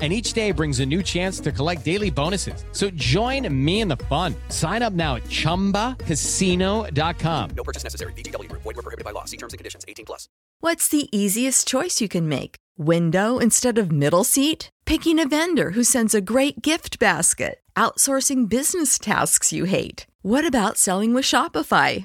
and each day brings a new chance to collect daily bonuses. So join me in the fun. Sign up now at ChumbaCasino.com. No purchase necessary. VGW. Void were prohibited by law. See terms and conditions. 18 plus. What's the easiest choice you can make? Window instead of middle seat? Picking a vendor who sends a great gift basket? Outsourcing business tasks you hate? What about selling with Shopify?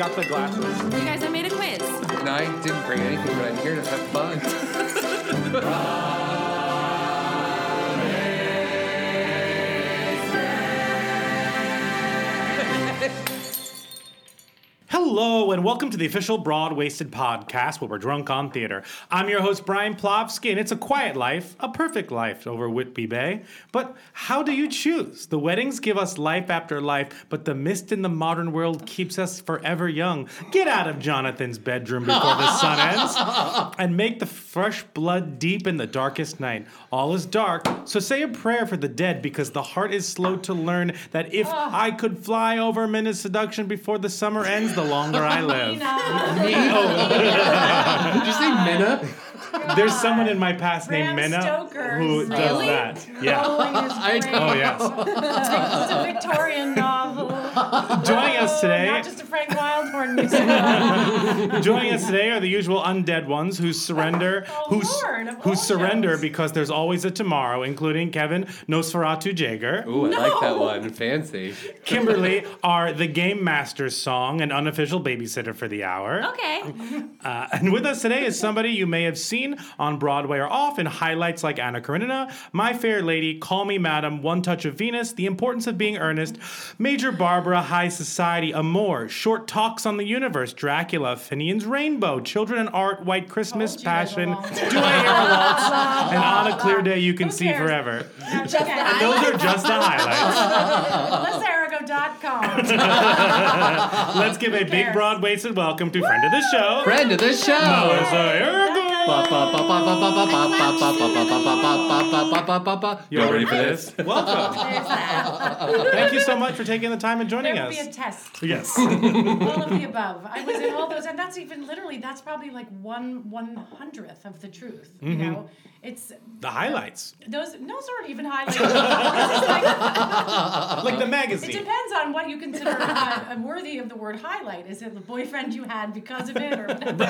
Got the glasses. You guys, I made a quiz. No, I didn't bring anything, but I'm here to have fun. And welcome to the official Broad Wasted podcast where we're drunk on theater. I'm your host, Brian Plofsky, and it's a quiet life, a perfect life over Whitby Bay. But how do you choose? The weddings give us life after life, but the mist in the modern world keeps us forever young. Get out of Jonathan's bedroom before the sun ends and make the fresh blood deep in the darkest night. All is dark, so say a prayer for the dead because the heart is slow to learn that if I could fly over Minna's seduction before the summer ends, the longer I live. Oh. Did you say Minna? There's someone in my past named Bram Minna Stoker. who does Really? that. Yeah. Rolling is I- great. Oh yes. It's a Victorian novel. Joining us today. Not just a Frank Wildhorn musical. Joining us today are the usual undead ones who surrender, Oh, who, s- Lord, of who all surrender shows. because there's always a tomorrow, including Kevin Nosferatu Jager. Ooh, I like that one. Fancy. Kimberly are the Game Master's song and unofficial babysitter for the hour. Okay. Uh, and with us today is somebody you may have seen on Broadway or off in highlights like Anna Karenina, My Fair Lady, Call Me Madam, One Touch of Venus, The Importance of Being Earnest, Major Barbara, High Society, Amore, Short Talks on the Universe, Dracula, Finian's Rainbow, Children and Art, White Christmas, Told Passion, Do. I Hear a Waltz, and On a Clear Day You Can See? Forever. Just And those are just the highlights. LesArago.com. Let's give a big cares? broad waisted welcome to friend of the show. Friend of the show. Melissa Errico. You all ready for this? Welcome. Thank you so much for taking the time and joining There will us. be a test. Yes. all of the above. I was in all those, and that's even literally that's probably like one one hundredth of the truth. You Mm-hmm. know, it's the highlights. those those aren't even highlights. This is like- Like the It magazine. depends on what you consider uh, worthy of the word highlight. Is it the boyfriend you had because of it, or whatever?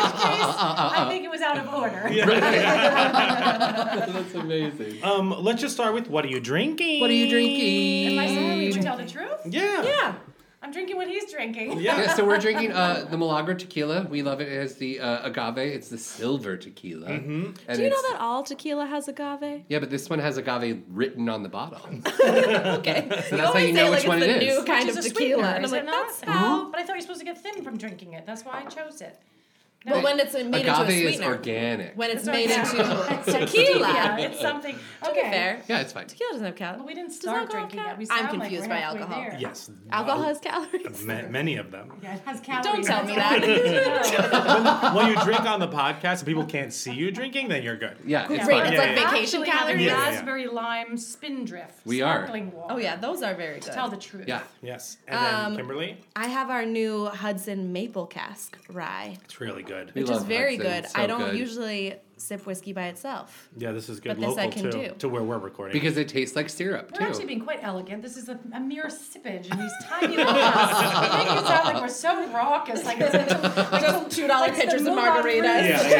In which case, I think it was out of order. That's amazing. Um, let's just start with what are you drinking? What are you drinking? Am? I saying to tell the truth? Yeah. Yeah, I'm drinking what he's drinking. Yeah. Yeah, so we're drinking uh, the Milagro tequila. We love it as the uh, agave. It's the silver tequila. Mm-hmm. Do you know that all tequila has agave? Yeah, but this one has agave written on the bottle. Okay. So that's how you know which one it's it the is. new kind Which of is a tequila. sweetener, And I'm is like, it not? that's how. But I thought you're supposed to get thin from drinking it. That's why I chose it. Well, when it's made into a Agave is sweetener. organic. When it's So made yeah. into It's tequila. Yeah, it's something. To Okay. fair, yeah, it's fine. tequila doesn't have Well, calories. we didn't start drinking count? yet. We I'm sound like confused by alcohol. there. Yes. Alcohol has calories. Ma- many of them. Yeah, it has calories. Don't tell me that. all. when you drink on the podcast and people can't see you drinking, then you're good. Yeah, it's Great, fine. it's Yeah, like yeah. vacation Actually calories. Yeah, yeah. raspberry lime spindrift. We are. sparkling water. Oh yeah, those are very good. Tell the truth. Yeah. Yes. And then Um, Kimberly, I have our new Hudson Maple Cask rye, it's really good. We which is love very Hudson, good. so I don't good. usually sip whiskey by itself. Yeah, this is good. But this Local I can too, do. to where we're recording. Because it tastes like syrup We're actually being quite elegant. This is a, a mere sippage in these tiny little cups. Make it sound like we're so raucous, like it's like Just $2 like pitchers of margaritas. Rouge. yeah,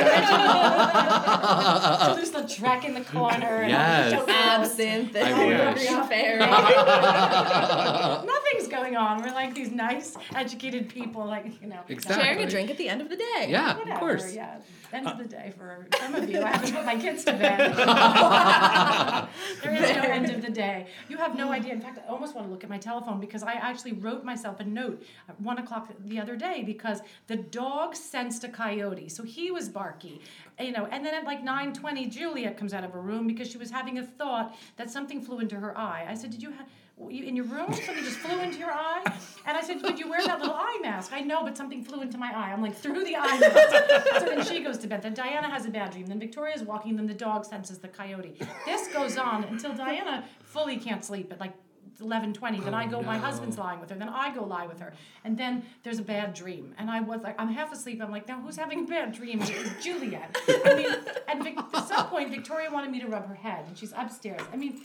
yeah. Toulouse Lautrec in the corner. and Yes. don't know. Absinthe I wish. Nothing's going on. We're like these nice, educated people, like you know. Exactly. Sharing a drink at the end of the day. Yeah, Whatever, of course. Yeah. End of the day for uh, some of you. I haven't put my kids to bed. there is no end of the day. You have no idea. In fact, I almost want to look at my telephone because I actually wrote myself a note at one o'clock the other day because the dog sensed a coyote. So he was barky. You know, and then at like 9:20, Juliet comes out of her room because she was having a thought that something flew into her eye. I said, Did you have in your room, something just flew into your eye. And I said, Did you wear that little eye mask? I know, but something flew into my eye. I'm like, through the eye mask. so then she goes to bed. Then Diana has a bad dream. Then Victoria's walking. Then the dog senses the coyote. This goes on until Diana fully can't sleep at like 11:20. Then I oh, go. My husband's lying with her. Then I go lie with her. And then there's a bad dream. And I was like, I'm half asleep. I'm like, now who's having a bad dream? It's Juliet. I mean, and Vic, at some point, Victoria wanted me to rub her head, and she's upstairs. I mean,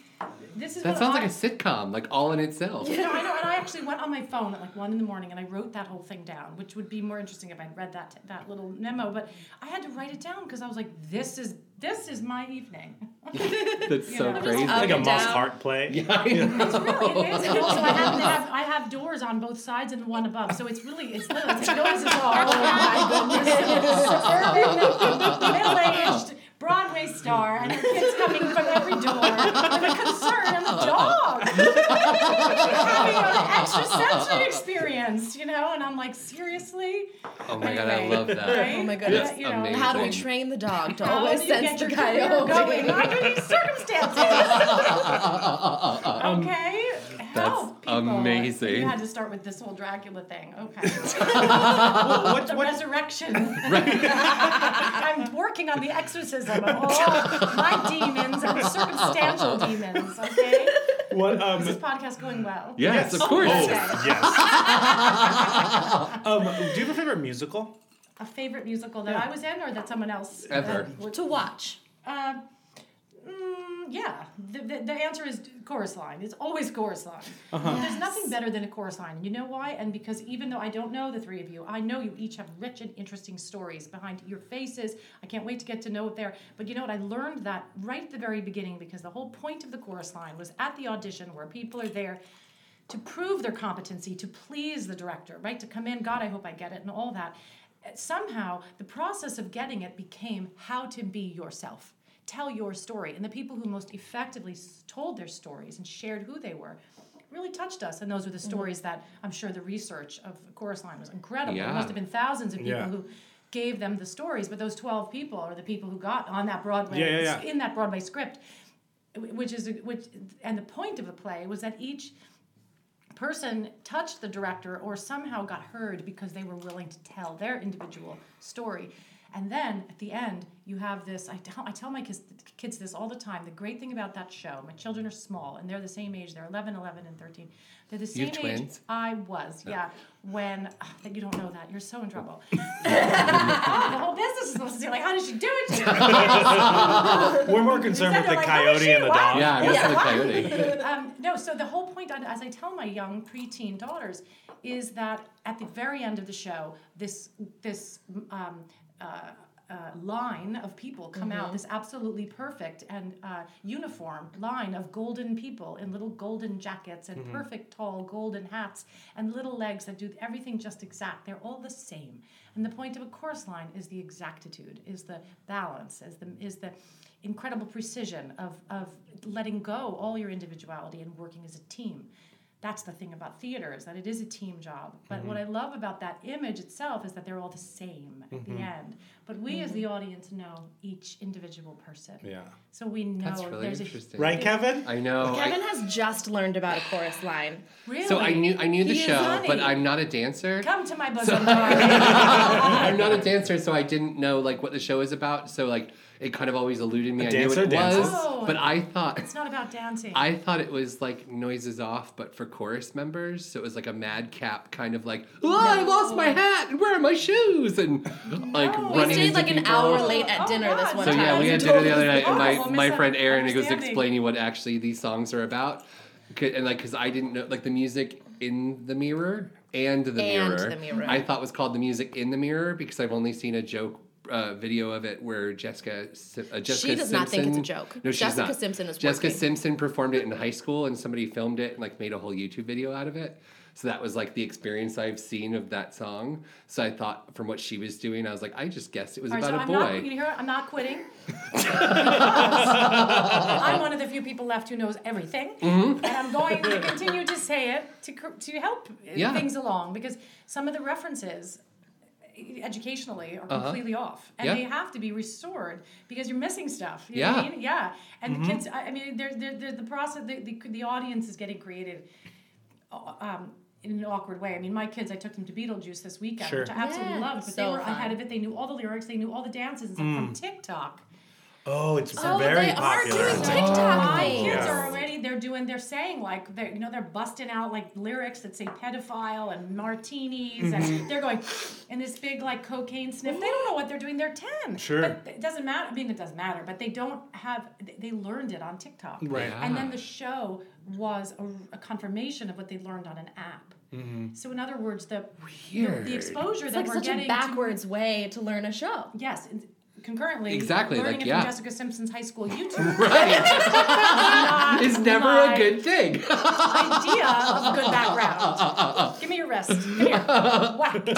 this is That sounds I, like a sitcom, like all in itself. you know, I know, and I actually went on my phone at like one in the morning and I wrote that whole thing down, which would be more interesting if I'd read that that little memo. But I had to write it down because I was like, this is this is my evening. That's You so know, crazy. It's like a and must down. heart play. It's really it is. So I have, I have I have doors on both sides and one above, so it's really it's literally it's noises all. Oh my goodness! Suburban, middle-aged Broadway star, and her kids coming from every door with a concern and a dog. having an extrasensory experience, you know, and I'm like, seriously? Oh my god, I love that. right? Oh my goodness. That's You know, amazing. How do we train the dog to always do sense the your career coyote? going under these circumstances? okay. That's Help people. amazing. You had to start with this whole Dracula thing. Okay. What, the what, resurrection. I'm working on the exorcism of all my demons and circumstantial demons. Okay. what, um, Is this podcast going well? Yes, of Oh, course. yes. um, do you have a favorite musical? A favorite musical that I was in, or that someone else Ever. uh, To watch. Uh, mm, yeah, the, the, the answer is chorus line. It's always chorus line. Uh-huh. There's nothing better than a chorus line. You know why? And because even though I don't know the three of you, I know you each have rich and interesting stories behind your faces. I can't wait to get to know it there. But you know what? I learned that right at the very beginning because the whole point of the chorus line was at the audition where people are there to prove their competency, to please the director, right? To come in, God, I hope I get it, and all that. Somehow, the process of getting it became how to be yourself, tell your story. And the people who most effectively told their stories and shared who they were really touched us. And those were the mm-hmm. stories that I'm sure the research of Chorus Line was incredible. There must have been thousands of people Yeah. who gave them the stories, but those 12 people are the people who got on that Broadway, Yeah, yeah, yeah. in that Broadway script which is which and the point of the play was that each person touched the director or somehow got heard because they were willing to tell their individual story and then at the end you have this i tell, I tell my kids, kids this all the time the great thing about that show my children are small and they're the same age they're 11 11 and 13 they're the You same age twins? i was yeah when ah, that you don't know that you're so in trouble Ah, the whole business is supposed to see like how did she do it We're more concerned with the like, coyote she? and the What?" dog. Yeah, I guess the coyote. um, no, so the whole point, as I tell my young preteen daughters, is that at the very end of the show, this this um, uh, uh, line of people come out, this absolutely perfect and uh, uniform line of golden people in little golden jackets and perfect tall golden hats and little legs that do everything just exact. They're all the same. And the point of a chorus line is the exactitude, is the balance, is the is the incredible precision of, of letting go all your individuality and working as a team. That's the thing about theater is that it is a team job. But Mm-hmm. what I love about that image itself is that they're all the same at Mm-hmm. the end. But we as the audience know each individual person. Yeah. So we know That's really there's interesting. Right, Kevin? I know. I- Kevin has just learned about a chorus line. really. so I knew I knew the He show, but I'm not a dancer. Come to my bosom. darling. I'm not a dancer, so I didn't know like what the show is about. So like it kind of always eluded me. I knew dancer what it dances? was, Oh. but I thought it's not about dancing. I thought it was like noises off, but for chorus members. So it was like a madcap kind of like, oh, I lost my hat and where are my shoes? And like No. We running stayed into like an hour late at Oh, dinner this one So time. yeah, we had dinner the other night, and my, my friend Aaron was explaining what actually these songs are about, and like because I didn't know like the music in the mirror and the And mirror, the mirror. I thought was called the music in the mirror because I've only seen a joke. Uh, video of it where Jessica Sim- uh, Jessica does not think it's a Simpson- joke. No, she's Jessica not. Simpson is Jessica working. Simpson performed it in high school, and somebody filmed it and like made a whole YouTube video out of it. So that was like the experience I've seen of that song. So I thought from what she was doing, I was like, I just guessed it was All right, about so a I'm boy. not. You hear? I'm not quitting. I'm one of the few people left who knows everything, and I'm going to continue to say it to to help Yeah. things along because some of the references educationally are completely off and Uh-huh. Yeah. they have to be restored because you're missing stuff you Yeah. know what I mean? yeah and the kids I I mean there's there, there, the process the, the, the audience is getting created uh, um, in an awkward way. I mean, my kids, I took them to Beetlejuice this weekend, Sure. which I absolutely Yeah, loved, but so they were fun. ahead of it. They knew all the lyrics, they knew all the dances and stuff from TikTok. Oh, it's Oh, very they are popular. doing TikTok My things. kids oh. Yeah. are already they're doing they're saying like they're you know they're busting out like lyrics that say pedophile and martinis and mm-hmm. they're going in this big like cocaine sniff. They don't know what they're doing. They're ten. Sure. But it doesn't matter. I mean, it doesn't matter. But they don't have. they- They learned it on TikTok. Right. And then the show was a, a confirmation of what they learned on an app. Mm-hmm. So in other words, the the, Weird. the exposure It's that like we're such getting a to- backwards way to learn a show. yes. And Concurrently, Exactly, learning like, it yeah. from Jessica Simpson's high school YouTube Right. not it's never my a good thing. idea of good background. Give me your wrist. Come here. Whack. Okay.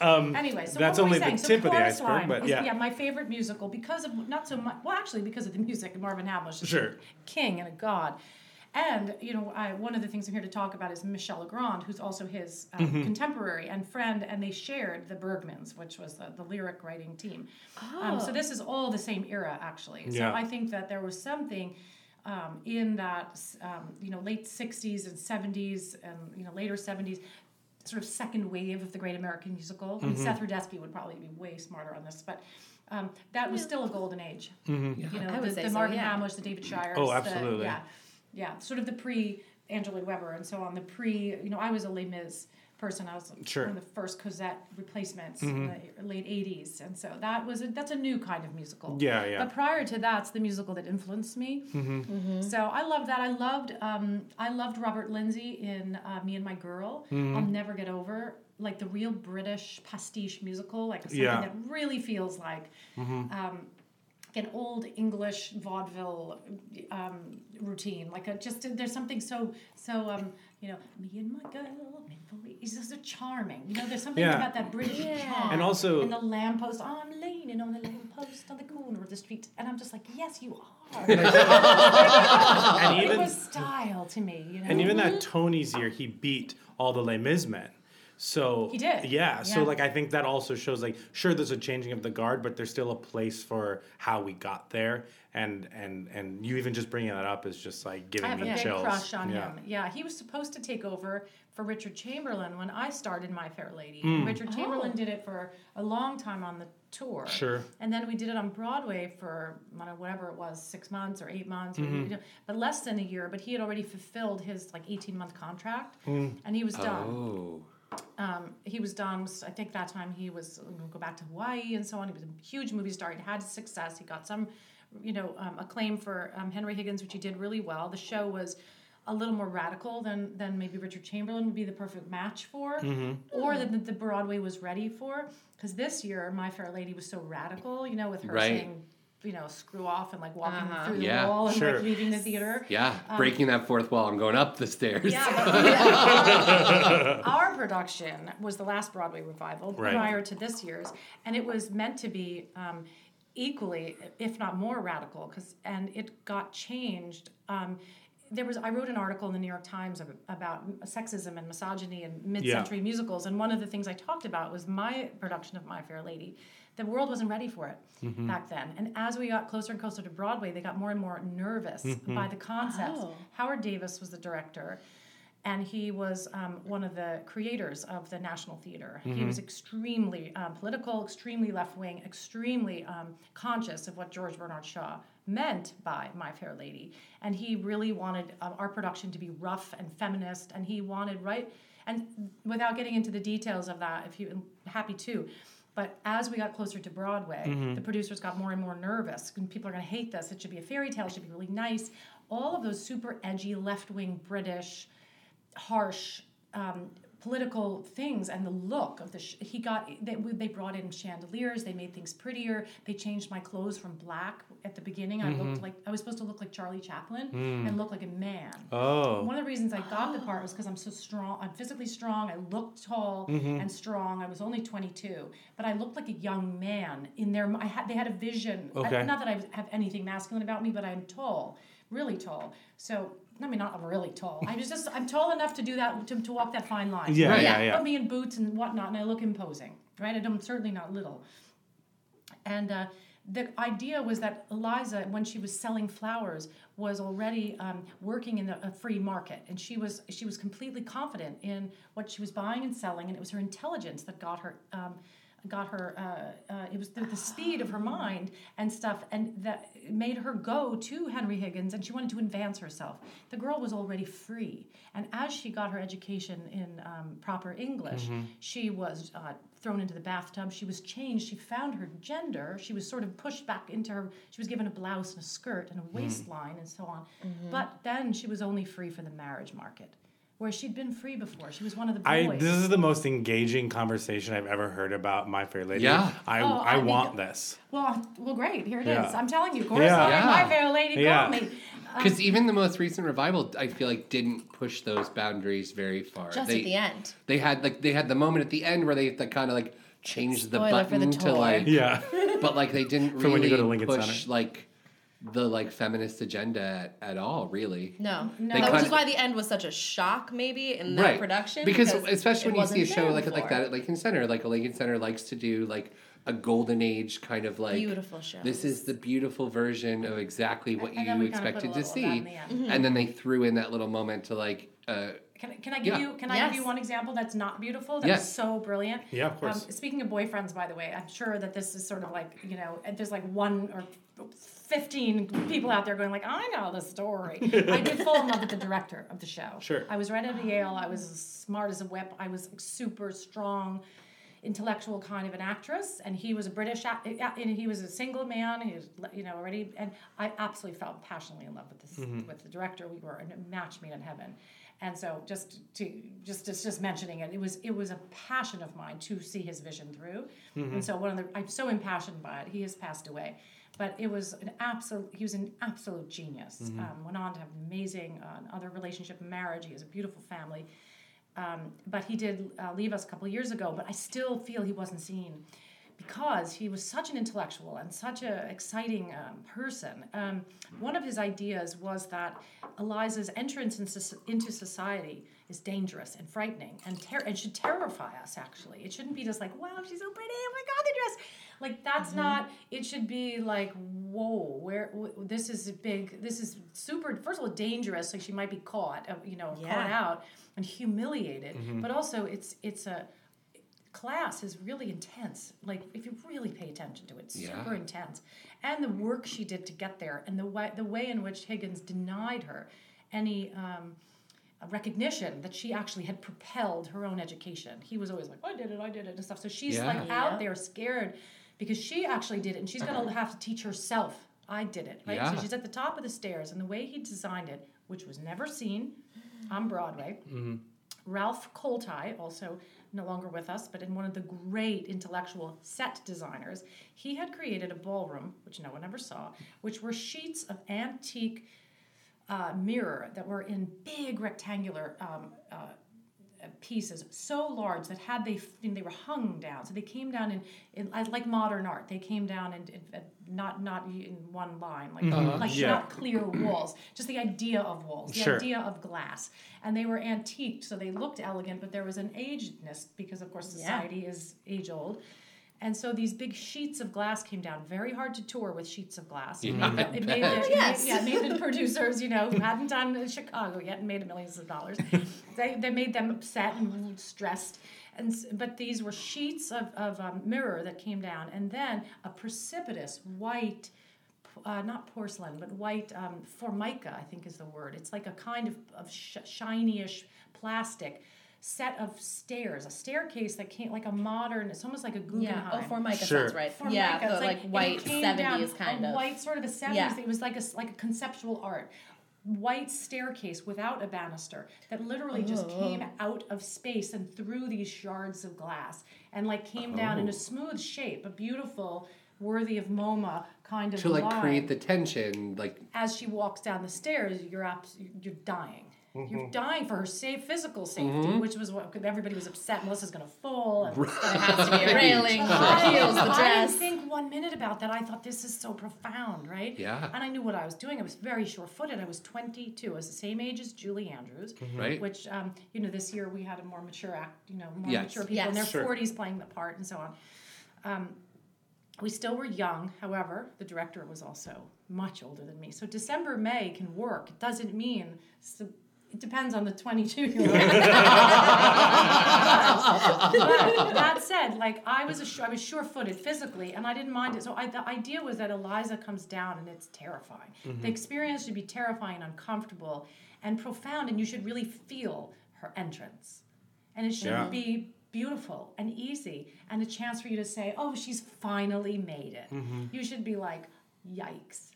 Um, anyway, so that's what were we only the saying? So tip of the iceberg, but was, yeah. my favorite musical because of not so much. Well, actually, because of the music. Marvin Hamlisch is Sure. king and a god. And you know, I, one of the things I'm here to talk about is Michel Legrand, who's also his um, Mm-hmm. contemporary and friend, and they shared the Bergmans, which was the, the lyric writing team. Um, so this is all the same era, actually. So Yeah. I think that there was something um, in that, um, you know, late '60s and '70s and you know later '70s, sort of second wave of the Great American Musical. I mean, Seth Rudetsky would probably be way smarter on this, but. Um, that was still a golden age. You know, I would the, say the so, yeah. Hamlisch, the David Shires. Oh, the- absolutely. yeah, yeah, sort of the pre Angela Weber and so on. The pre, you know, I was a Les Mis person. I was Sure. one of the first Cosette replacements in the late '80s, and so that was a, that's a new kind of musical. Yeah, yeah. But prior to that's the musical that influenced me. So I loved that. I loved um, I loved Robert Lindsay in uh, Me and My Girl. I'll never get over like the real British pastiche musical, like something Yeah. that really feels like um, an old English vaudeville um, routine. Like a just there's something so so um, you know me and my girl. meant for we- just so charming. You know, there's something Yeah. about that British charm. And also- and the lamppost. I'm leaning on the lamppost on the corner of the street, and I'm just like, yes, you are. and it even was style to me. You know, and even that Tony's year, he beat all the Les Mis men. So He did. Yeah. So like I think that also shows like sure there's a changing of the guard, but there's still a place for how we got there. And and and you even just bringing that up is just like giving I have a me big chills. crush on yeah. him. Yeah, he was supposed to take over for Richard Chamberlain when I started My Fair Lady. And Richard Chamberlain did it for a long time on the tour. Sure. And then we did it on Broadway for I don't know, whatever it was, six months or eight months, Mm-hmm. you know, but less than a year. But he had already fulfilled his like eighteen month contract, Hmm. and he was done Oh. Um, he was done. I think that time he was go back to Hawaii and so on. He was a huge movie star. He had success. He got some, you know, um, acclaim for um, Henry Higgins, which he did really well. The show was a little more radical than than maybe Richard Chamberlain would be the perfect match for, or that the, the Broadway was ready for. Because this year, My Fair Lady was so radical, you know, with her Right. saying, you know, screw off and like walking through the Yeah, wall and sure. like leaving the theater. Yeah, breaking that fourth wall and going up the stairs. Um, Yeah, but our, our production was the last Broadway revival Right. prior to this year's, and it was meant to be um, equally, if not more, radical. Because and it got changed. Um, there was I wrote an article in the New York Times about sexism and misogyny and mid-century musicals, and one of the things I talked about was my production of My Fair Lady. The world wasn't ready for it back then, and as we got closer and closer to Broadway, they got more and more nervous by the concepts. Oh. Howard Davies was the director, and he was um, one of the creators of the National Theater. He was extremely um, political, extremely left wing, extremely um, conscious of what George Bernard Shaw meant by My Fair Lady, and he really wanted um, our production to be rough and feminist, and he wanted right. And without getting into the details of that, if you happy to. But as we got closer to Broadway, the producers got more and more nervous. And people are going to hate this. It should be a fairy tale. It should be really nice. All of those super edgy, left wing British harsh um, political things and the look of the sh- he got they, they brought in chandeliers they made things prettier they changed my clothes from black at the beginning. I looked mm-hmm. like i was supposed to look like charlie chaplin hmm. and look like a man. Oh. one of the reasons i got the part was because i'm so strong i'm physically strong i looked tall mm-hmm. and strong i was only 22 but i looked like a young man in their i had they had a vision I- Okay. not that i have anything masculine about me but i'm tall really tall. So I mean, not really tall. I'm just, I'm tall enough to do that, to, to walk that fine line. Yeah, Right? yeah, yeah. Put me in boots and whatnot, and I look imposing, right? And I'm certainly not little. And uh, the idea was that Eliza, when she was selling flowers, was already um, working in a, a free market, and she was she was completely confident in what she was buying and selling, and it was her intelligence that got her. Um, got her uh, uh, it was the, the speed of her mind and stuff and that made her go to henry higgins and she wanted to advance herself. The girl was already free and as she got her education in um, proper english she was uh, thrown into the bathtub. She was changed. She found her gender. She was sort of pushed back into her she was given a blouse and a skirt and a waistline and so on. But then she was only free for the marriage market where she'd been free before she was one of the boys I this is the most engaging conversation I've ever heard about My Fair Lady. Yeah. I Oh, I, I think- want this. Well, well, great. Here it is. Yeah. I'm telling you, of course. Yeah. Yeah. My fair lady, Yeah. call me. Um, because even the most recent revival, I feel like didn't push those boundaries very far. Just they, at the end. They had like they had the moment at the end where they, they kind of like changed the Spoiler the button to like, Yeah. but like they didn't really when you go to Lincoln push Center. like the like feminist agenda at, at all. Really, No, No. no, They which is kinda- why the end was such a shock, maybe in that right? production. because, especially when you see a wasn't show there like like before. that at Lincoln Center, like a Lincoln Center likes to do like a golden age kind of like Beautiful shows. This is the beautiful version of exactly what And you kinda put a expected to little of that see, in the. Mm-hmm. and then they threw in that little moment to like. Uh, Can, can I give Yeah. you can I give you one example that's not beautiful? That's Yes. so brilliant. Yeah, of course. Um, speaking of boyfriends, by the way, I'm sure that this is sort of like you know, there's like one or fifteen people out there going like, I know the story. I did fall in love with the director of the show. Sure. I was right out of Yale. I was as smart as a whip. I was super strong. Intellectual kind of an actress, and he was a British, and he was a single man. He was, you know, already, and I absolutely fell passionately in love with this, mm-hmm. with the director. We were a match made in heaven, and so just to just just just mentioning it, it was it was a passion of mine to see his vision through, mm-hmm. and so one of the I'm so impassioned by it. He has passed away, but it was an absolute. He was an absolute genius. Um, went on to have an amazing uh, other relationship, marriage. He has a beautiful family. Um, but he did uh, leave us a couple years ago. But I still feel he wasn't seen because he was such an intellectual and such an exciting um, person. Um, one of his ideas was that Eliza's entrance into, into society is dangerous and frightening and ter- and should terrify us. Actually, it shouldn't be just like, "Wow, she's so pretty! Oh my God, the dress!" Like that's not. It should be like, "Whoa, where w- this is a big. This is super. First of all, dangerous. Like she might be caught. Uh, you know, caught out and humiliated. But also, it's it's a class is really intense. Like if you really pay attention to it, it's Yeah. super intense. And the work she did to get there, and the way the way in which Higgins denied her any um, recognition that she actually had propelled her own education. He was always like, "I did it, I did it," and stuff. So she's Yeah. like out there scared because she actually did it, and she's gonna have to teach herself. I did it, right? Yeah. So she's at the top of the stairs, and the way he designed it, which was never seen on Broadway. Ralph Koltai, also no longer with us, but in one of the great intellectual set designers, he had created a ballroom, which no one ever saw, which were sheets of antique uh, mirror that were in big rectangular um, uh, Uh, pieces so large that had they f- they were hung down, so they came down in, in like modern art. They came down in, in, in not not in one line, like mm-hmm. like Yeah. not clear walls, just the idea of walls, the Sure. idea of glass, and they were antiqued, so they looked elegant, but there was an agedness because of course society is age old. And so these big sheets of glass came down. Very hard to tour with sheets of glass. It made, the, it made the, it Yes. made, yeah, made the producers, you know, who hadn't done Chicago yet and made millions of dollars. they, they made them upset and stressed. And but these were sheets of, of um, mirror that came down, and then a precipitous white, uh, not porcelain, but white um, formica, I think is the word. It's like a kind of, of sh- shiny-ish plastic set of stairs, a staircase that came like a modern. It's almost like a Guggenheim. Yeah. Oh, Formica Sure. sounds right. Formica, yeah, the like, it white came down seventies kind a of. white sort of a seventies. Yeah. It was like a s- like a conceptual art, white staircase without a banister that literally just Oh. came out of space and through these shards of glass and like came down Oh. in a oh. smooth shape, a beautiful, worthy of MoMA kind of to like line. create the tension, like As she walks down the stairs, you're abs- you're dying. Mm-hmm. You're dying for her safe physical safety, which was what everybody was upset. Melissa's gonna fall, and it's gonna have to be the railing, the I, heels, the I didn't think one minute about that. I thought this is so profound, right? Yeah. And I knew what I was doing. I was very sure-footed. I was 22. I was the same age as Julie Andrews, Right. which um, you know this year we had a more mature act, you know, more Yes. mature people in their Sure. 40s playing the part and so on. Um, we still were young. However, the director was also much older than me. So December, May can work. It doesn't mean. So, it depends on the 22 year old. but that said, like I was a sure, I was sure-footed physically, and I didn't mind it. So I, the idea was that Eliza comes down, and it's terrifying. Mm-hmm. The experience should be terrifying uncomfortable and profound, and you should really feel her entrance, and it should Yeah. be beautiful and easy, and a chance for you to say, "Oh, she's finally made it." Mm-hmm. You should be like, "Yikes,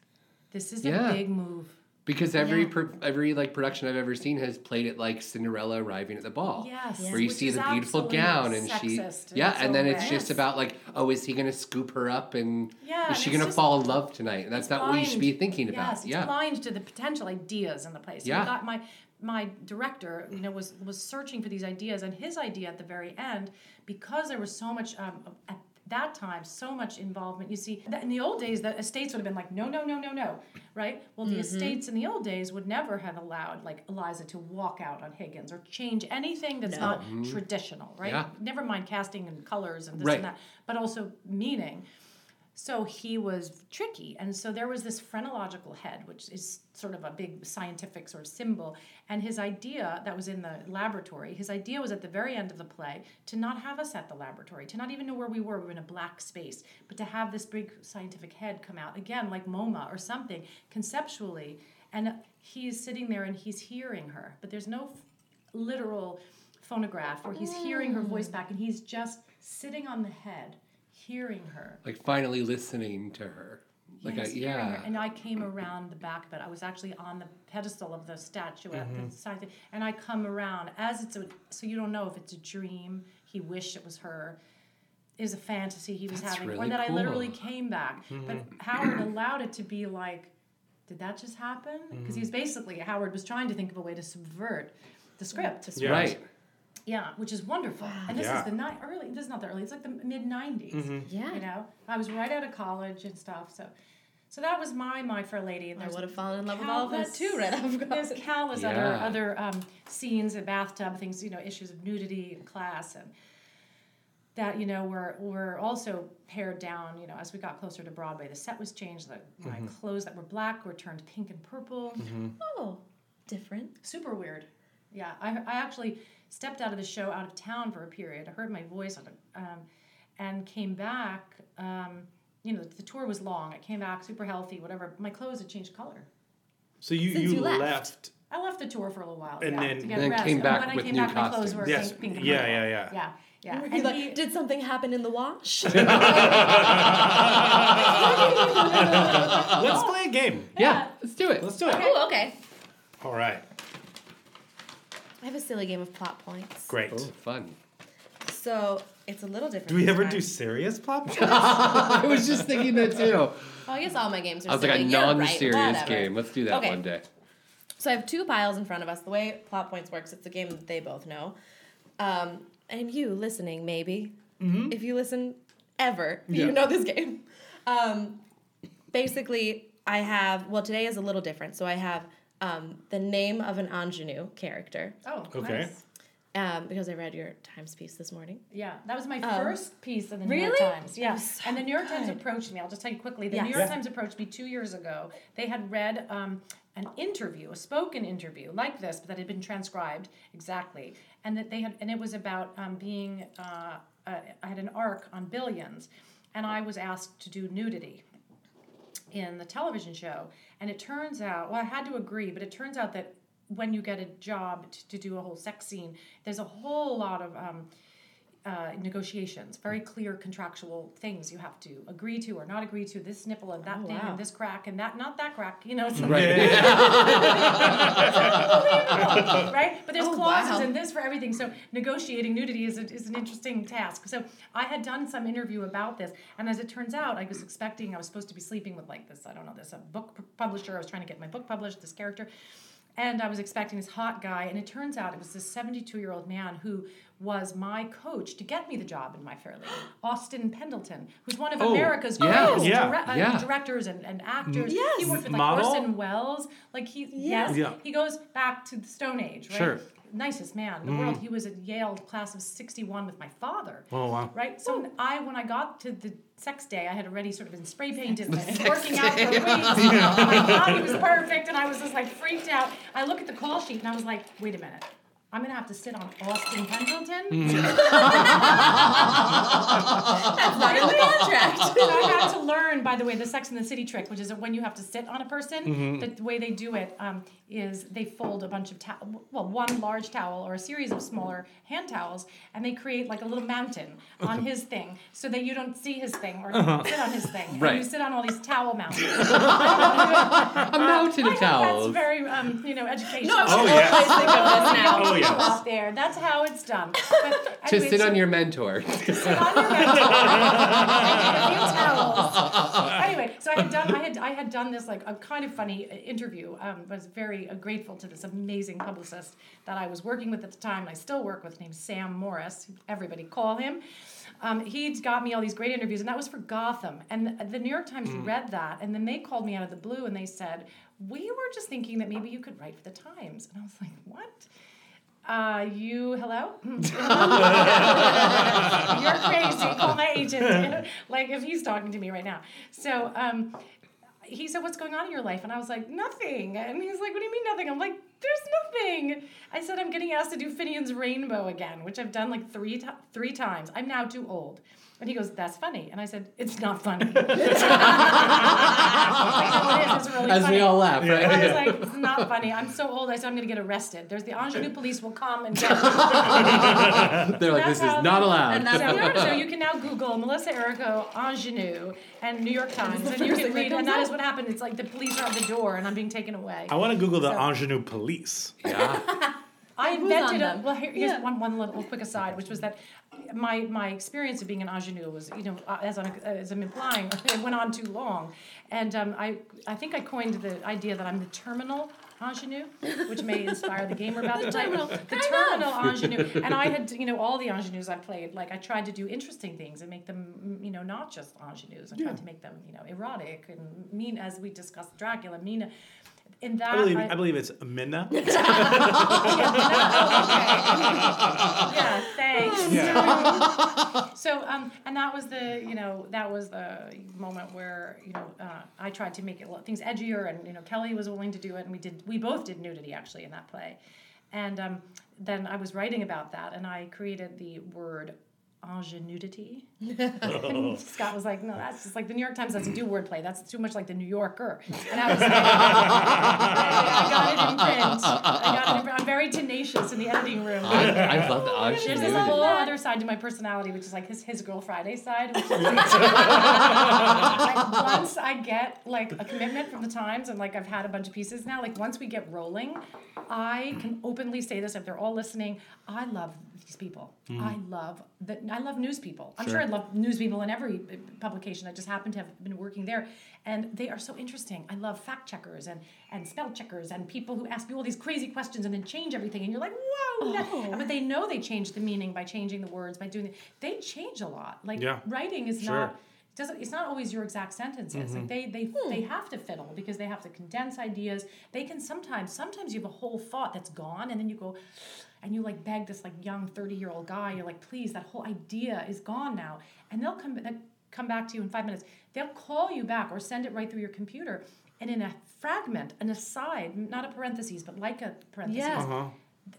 this is Yeah. a big move." Because every Yeah. pro- every like production I've ever seen has played it like Cinderella arriving at the ball. Yes. Where you Which see is the beautiful gown and she Yeah, and then it's way. just about like, oh, is he gonna scoop her up and Yeah, is she and gonna just- fall in love tonight? And that's not what you should be blind. thinking about. Yes, it's yeah. blind to the potential ideas in the place. So Yeah. I got my my director, you know, was was searching for these ideas, and his idea at the very end, because there was so much um, at that time, so much involvement. You see, in the old days, the estates would have been like, no, no, no, no, no, right? Well, Mm-hmm. the estates in the old days would never have allowed like Eliza to walk out on Higgins or change anything that's not traditional, right? Mm-hmm. Yeah. Never mind casting and colors and this Right. and that, but also meaning. So he was tricky. And so there was this phrenological head, which is sort of a big scientific sort of symbol. And his idea that was in the laboratory, his idea was at the very end of the play to not have us at the laboratory, to not even know where we were. We were in a black space, but to have this big scientific head come out, again, like MoMA or something, conceptually. And he's sitting there and he's hearing her, but there's no f- literal phonograph where he's hearing her voice mm. back and he's just sitting on the head hearing her Like finally listening to her. Like Yes, a, hearing her. yeah. And I came around the back of it. I was actually on the pedestal of the statuette, Mm-hmm. the sign thing, and I come around as it's a. So you don't know if it's a dream. He wished it was her. Is a fantasy he was That's having, or really that I literally came back. Mm-hmm. But Howard allowed it to be like, did that just happen? Because Mm-hmm. he was basically Howard was trying to think of a way to subvert the script. Yeah. Right. Yeah, which is wonderful. And this Yeah. is the ni- early. This is not the early. It's like the mid '90s. Mm-hmm. Yeah. You know, I was right out of college and stuff. So, so that was my My Fair Lady. And I would have fallen in love with all of that countless- too, right off There's college. countless Yeah. other other um, scenes, a bathtub things. You know, issues of nudity and class and that you know were were also pared down. You know, as we got closer to Broadway, the set was changed. The, My Mm-hmm. clothes that were black were turned pink and purple Oh, different. super weird. Yeah, I, I actually stepped out of the show out of town for a period. I heard my voice a, um, and came back. Um, you know, the tour was long. I came back super healthy, whatever. My clothes had changed color. So you, Since you, you left. left. I left the tour for a little while. And yeah, then- to get Then rest. came And back when I with came new back, my clothes were Yes. pink, pink Yeah, yeah, yeah. Yeah, yeah. Were And like, he- did something happen in the wash? Let's play a game. Yeah. Let's do it. Let's do it. oh, okay. All right. I have a silly game of plot points. Great. Oh, fun. So it's a little different. Do we ever time. do serious plot points? I was just thinking that too. Well, I guess all my games are. I was like a. You're non-serious whatever. game. Let's do that Okay. one day. So I have two piles in front of us. The way plot points works, it's a game that they both know. Um, and you listening, maybe, if you listen ever, you know this game. Um, basically, I have, well, today is a little different. So I have um, the name of an ingenue character Oh, Okay. nice. um, because I read your Times piece this morning. Yeah, that was my first piece of the New York Um. Times. Yes, so and the New York Times approached me. I'll just tell you quickly. The Yes. New York Yeah. Times approached me two years ago. They had read um, an interview, a spoken interview like this, but that had been transcribed exactly, and that they had, and it was about um, being. Uh, uh, I had an arc on billions, and I was asked to do nudity in the television show. And it turns out, well, I had to agree, but it turns out that when you get a job to, to do a whole sex scene, there's a whole lot of um, uh, negotiations, very clear contractual things you have to agree to or not agree to. This nipple and that thing wow. and this crack and that, not that crack, you know. It's right? But there's Oh, clauses wow. in this for everything. So negotiating nudity is, a, is an interesting task. So I had done some interview about this, and as it turns out, I was expecting I was supposed to be sleeping with like this. I don't know this a book publisher. I was trying to get my book published. This character. And I was expecting this hot guy, and it turns out it was this 72 year old man who was my coach to get me the job in My Fair Lady, Austin Pendleton, who's one of Oh, America's yeah, greatest yeah, dire- uh, yeah. directors and, and actors. Yes. He worked with like Model? Orson Welles. Like he, yes, Yeah. he goes back to the Stone Age, right? Sure. Nicest man in the world. He was at Yale class of 61 with my father. Oh, wow. Right? So I, when I got to the sex day, I had already sort of been spray painted and been working out for weeks. My body was perfect and I was just like freaked out. I look at the call sheet and I was like, wait a minute. I'm gonna have to sit on Austin Pendleton. That's not in the contract. So I had to learn, by the way, the Sex and the City trick, which is that when you have to sit on a person, Mm-hmm. the way they do it um, is they fold a bunch of towel, well, one large towel or a series of smaller hand towels, and they create like a little mountain on his thing, so that you don't see his thing or Uh-huh. sit on his thing. And you sit on all these towel mountains. A mountain I of hope towels. That's very, um, you know, educational. Oh, yeah. Always think of this now. Yeah. Out there. That's how it's done. But to sit so- on your mentor. sit on your mentor. a few towels. Anyway, so I had done I had I had done this like a kind of funny uh, interview. Um, was very uh, grateful to this amazing publicist that I was working with at the time, and I still work with, named Sam Morris. Everybody call him. Um, he'd got me all these great interviews, and that was for Gotham. And the, the New York Times read that, and then they called me out of the blue, and they said, "We were just thinking that maybe you could write for the Times." And I was like, "What?" Uh, you hello? You're crazy. Call my agent. like if he's talking to me right now. So um, he said, "What's going on in your life?" And I was like, "Nothing." And he's like, "What do you mean nothing?" I'm like, "There's nothing." I said, "I'm getting asked to do Finian's Rainbow again, which I've done like three ti three times. I'm now too old." And he goes, "That's funny." And I said, "It's not funny." Like, "No, it is. It's really As funny." we all laugh, right? I was like, it's not funny. I'm so old. I said, I'm going to get arrested. There's the ingenue police will come and get They're like, this is not they- allowed. so, so you can now Google Melissa Errico ingenue and New York Times, and you can read, and that is what happened. It's like the police are at the door, and I'm being taken away. I want to Google the So- ingenue police. yeah. I invented a well. Here, here's Yeah. one one little quick aside, which was that my my experience of being an ingenue was, you know, uh, as I'm as I'm implying, it went on too long, and um, I I think I coined the idea that I'm the terminal ingenue, which may inspire the game we're about to play. terminal, The terminal ingenue, and I had you know all the ingenues I played. Like I tried to do interesting things and make them you know not just ingenues. I tried to make them you know erotic and mean as we discussed Dracula, Mina. In that, I believe, I believe it's Minna. yeah, thanks. So, um, and that was the, you know, that was the moment where, you know, uh, I tried to make it things edgier, and you know, Kelly was willing to do it, and we did, we both did nudity actually in that play, and um, then I was writing about that, and I created the word ingenuity. and Scott was like, "No, that's just like the New York Times doesn't do wordplay. That's too much like the New Yorker." And I was like, I, got it in print. I got it in print. I'm very tenacious in the editing room. I, I love the There's this ingenuity. whole other side to my personality, which is like his his Girl Friday side. Which is like, like, once I get like a commitment from the Times, and like I've had a bunch of pieces now. Like once we get rolling, I can openly say this if they're all listening. I love these people. Mm. I love the I love news people. I'm sure. I love news people in every uh, publication. I just happen to have been working there, and they are so interesting. I love fact checkers and and spell checkers and people who ask you all these crazy questions and then change everything, and you're like, whoa, no. Oh. But they know they change the meaning by changing the words, by doing it. They change a lot. Like Yeah. writing is Sure. not doesn't it's not always your exact sentences. Like mm-hmm. they they they hmm. have to fiddle because they have to condense ideas. They can sometimes sometimes you have a whole thought that's gone and then you go and you like beg this like young 30 year old guy you're like please that whole idea is gone now and they'll come they'll come back to you in five minutes they'll call you back or send it right through your computer and in a fragment an aside not a parenthesis but like a parenthesis Yeah. Uh-huh.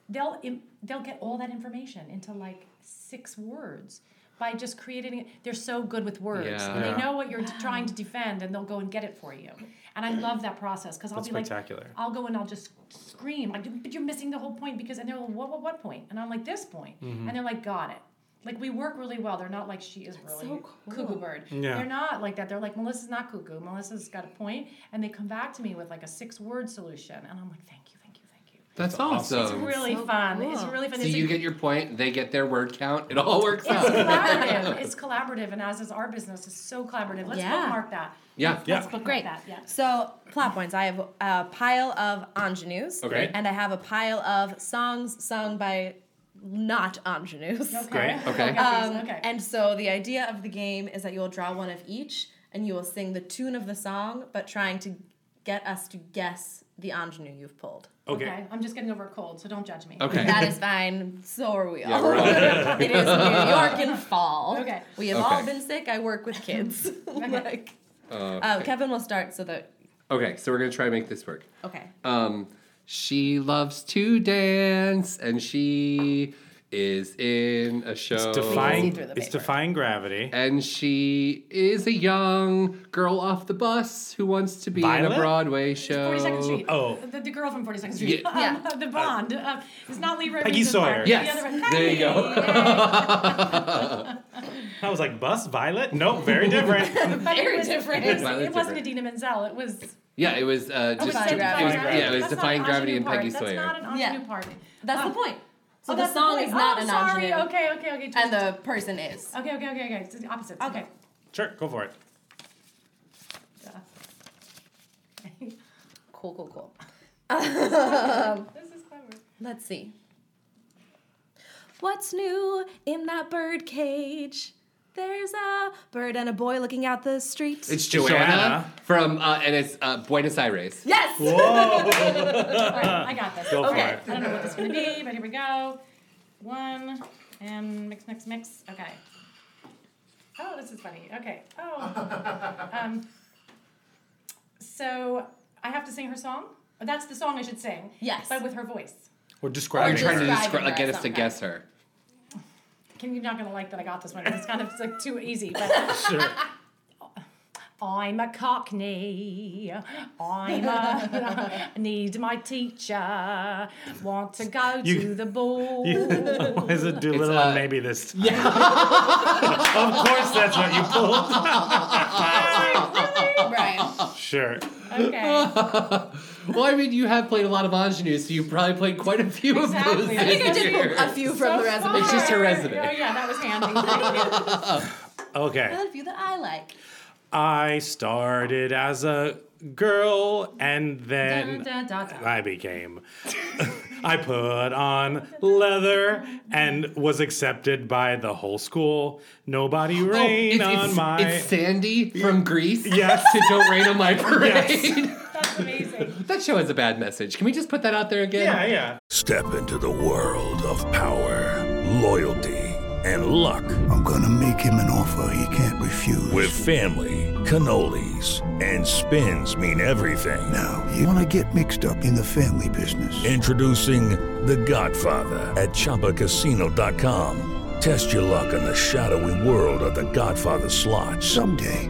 they'll they'll get all that information into like six words by just creating it. They're so good with words, Yeah. and Yeah. they know what you're trying to defend, and they'll go and get it for you. And I love that process because I'll That's be like. I'll go and I'll just scream like, "But you're missing the whole point!" Because and they're like, "What? What? What point?" And I'm like, "This point," Mm-hmm. and they're like, "Got it." Like we work really well. They're not like she is really so cool. cuckoo bird. Yeah. They're not like that. They're like Melissa's not cuckoo. Melissa's got a point, and they come back to me with like a six word solution, and I'm like, "Thank you, thank you, thank you." That's It's really so fun. It's really fun. So It's you a- get your point, they get their word count, it all works it's out. collaborative. It's collaborative, and as is our business, it's so collaborative. Let's Yeah. bookmark that. Yeah. Yeah. Let's bookmark Great. that. Yeah. So, plot points. I have a pile of ingenues. Okay. And I have a pile of songs sung by not ingenues. Okay. Great. Okay. Um, okay. And so the idea of the game is that you will draw one of each, and you will sing the tune of the song, but trying to get us to guess the ingenue you've pulled. Okay. okay. I'm just getting over a cold, so don't judge me. Okay. That is fine. So are we all. Yeah, we're all it is New York in fall. Okay. We have all been sick. I work with kids. like, Uh, uh, Kevin will start so that. okay, so we're gonna try to make this work. Okay. Um, she loves to dance, and she is in a show. See Defying, it's defying gravity. and she is a young girl off the bus who wants to be in a Broadway show. 42nd Street. Oh. The, the girl from 42nd Street. Yeah. Um, Yeah. The Bond. Uh, it's not Lee Peggy it's Sawyer. Mark. Yes. The other one. There you go. I was like, bus, Violet? Nope, very different. But Very it was, different. It, was, it wasn't different. Idina Menzel. It was. Yeah, it was uh, Oh, just it's it was, yeah, it was defying gravity and Peggy. Sawyer. That's not an Yeah. part. That's Oh. the point. So Oh, the song point. is not oh, an sorry. ingenue. Okay, okay, okay. And the person is. Okay, okay, okay, okay. It's the opposite. Okay. sure, go for it. Duh. Cool, cool, cool. This is clever. Let's see. What's new in that bird cage? There's a bird and a boy looking out the street. It's Johanna. Johanna from, uh, and it's uh, Buenos Aires. yes! All right, I got this. Go for okay. it. I don't know what this is going to be, but here we go. One, and mix, mix, mix. Okay. Oh, this is funny. Okay. Oh. Um, so I have to sing her song? That's the song I should sing. Yes. But with her voice. We're Or describing just- Trying to describe, her like, get us to guess her. Can you're not gonna like that I got this one? It's kind of it's like too easy, but Sure. I'm a cockney. I'm a need my teacher. Want to go You- to the ball. Why is it Doolittle and maybe this? Yeah. of course, that's what you pulled. right. Sure. Okay. Well, I mean, you have played a lot of ingenues, so you probably played quite a few Exactly. of those. I think I this did year. A few from the So resume. It's just her far. resume. Oh yeah, that was handy. Okay. A few that I like. I started as a girl and then Da, da, da, da. I became. I put on leather and was accepted by the whole school. Nobody Oh, rain it's, on it's, my. it's Sandy from Grease. Yes. To Don't Rain on My Parade. Yes. That's amazing. that show has a bad message. Can we just put that out there again? yeah, yeah. Step into the world of power, loyalty, and luck. I'm gonna make him an offer he can't refuse. With family, cannolis, and spins mean everything. Now, you wanna get mixed up in the family business. Introducing The Godfather at ChumbaCasino.com. Test your luck in the shadowy world of The Godfather slot. Someday,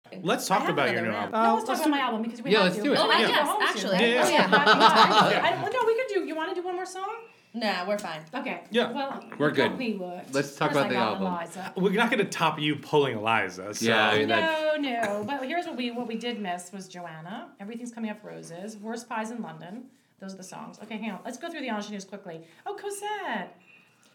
Let's talk about your new album. no, let's talk about my album because we Yeah, have let's to. do it. Oh, I We guess, go home soon, actually. right? Yeah, Oh, yeah. yeah. I, no, we could do. You want to do one more song? Nah, we're fine. Okay. Yeah. Well, We're good. We would. Let's talk about I the album. Eliza. We're not going to top you pulling Eliza. So. Yeah, I mean, No, no. But here's what we what we did miss was Johanna. Everything's coming up roses. Worst pies in London. Those are the songs. Okay, hang on. Let's go through the ingenues quickly. Oh, Cosette.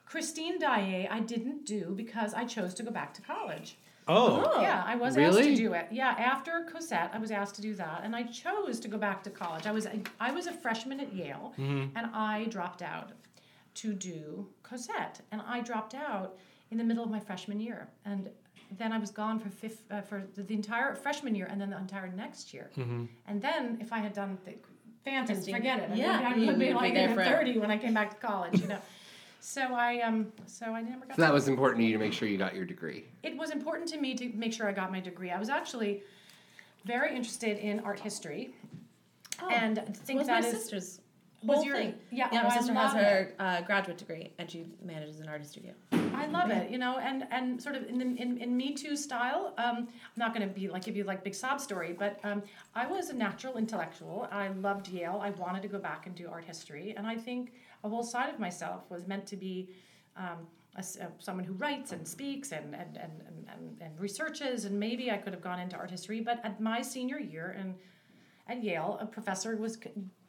Christine Daae, I didn't do because I chose to go back to college. Oh. Yeah, I was asked to do it. Yeah, after Cosette, I was asked to do that, and I chose to go back to college. I was I was a freshman at Yale, Mm-hmm. and I dropped out to do Cosette, and I dropped out in the middle of my freshman year, and then I was gone for fifth, uh, for the, the entire freshman year, and then the entire next year, Mm-hmm. and then if I had done the Phantoms, forget it. I Yeah, I would be like in thirty when I came back to college, you know. So I um so I never got. so that was important to you to make sure you got your degree. it was important to me to make sure I got my degree. I was actually very interested in art history, and think was that my is sister's was your- thing. yeah, yeah. oh, My sister has her uh, graduate degree, and she manages an artist studio. I love it, you know, and and sort of in the, in, in Me Too style. Um, I'm not going to be like give you like big sob story, but um, I was a natural intellectual. I loved Yale. I wanted to go back and do art history, and I think a whole side of myself was meant to be. Um, a s- uh, someone who writes and speaks and and, and, and, and and researches, and maybe I could have gone into art history. But at my senior year and at Yale, a professor was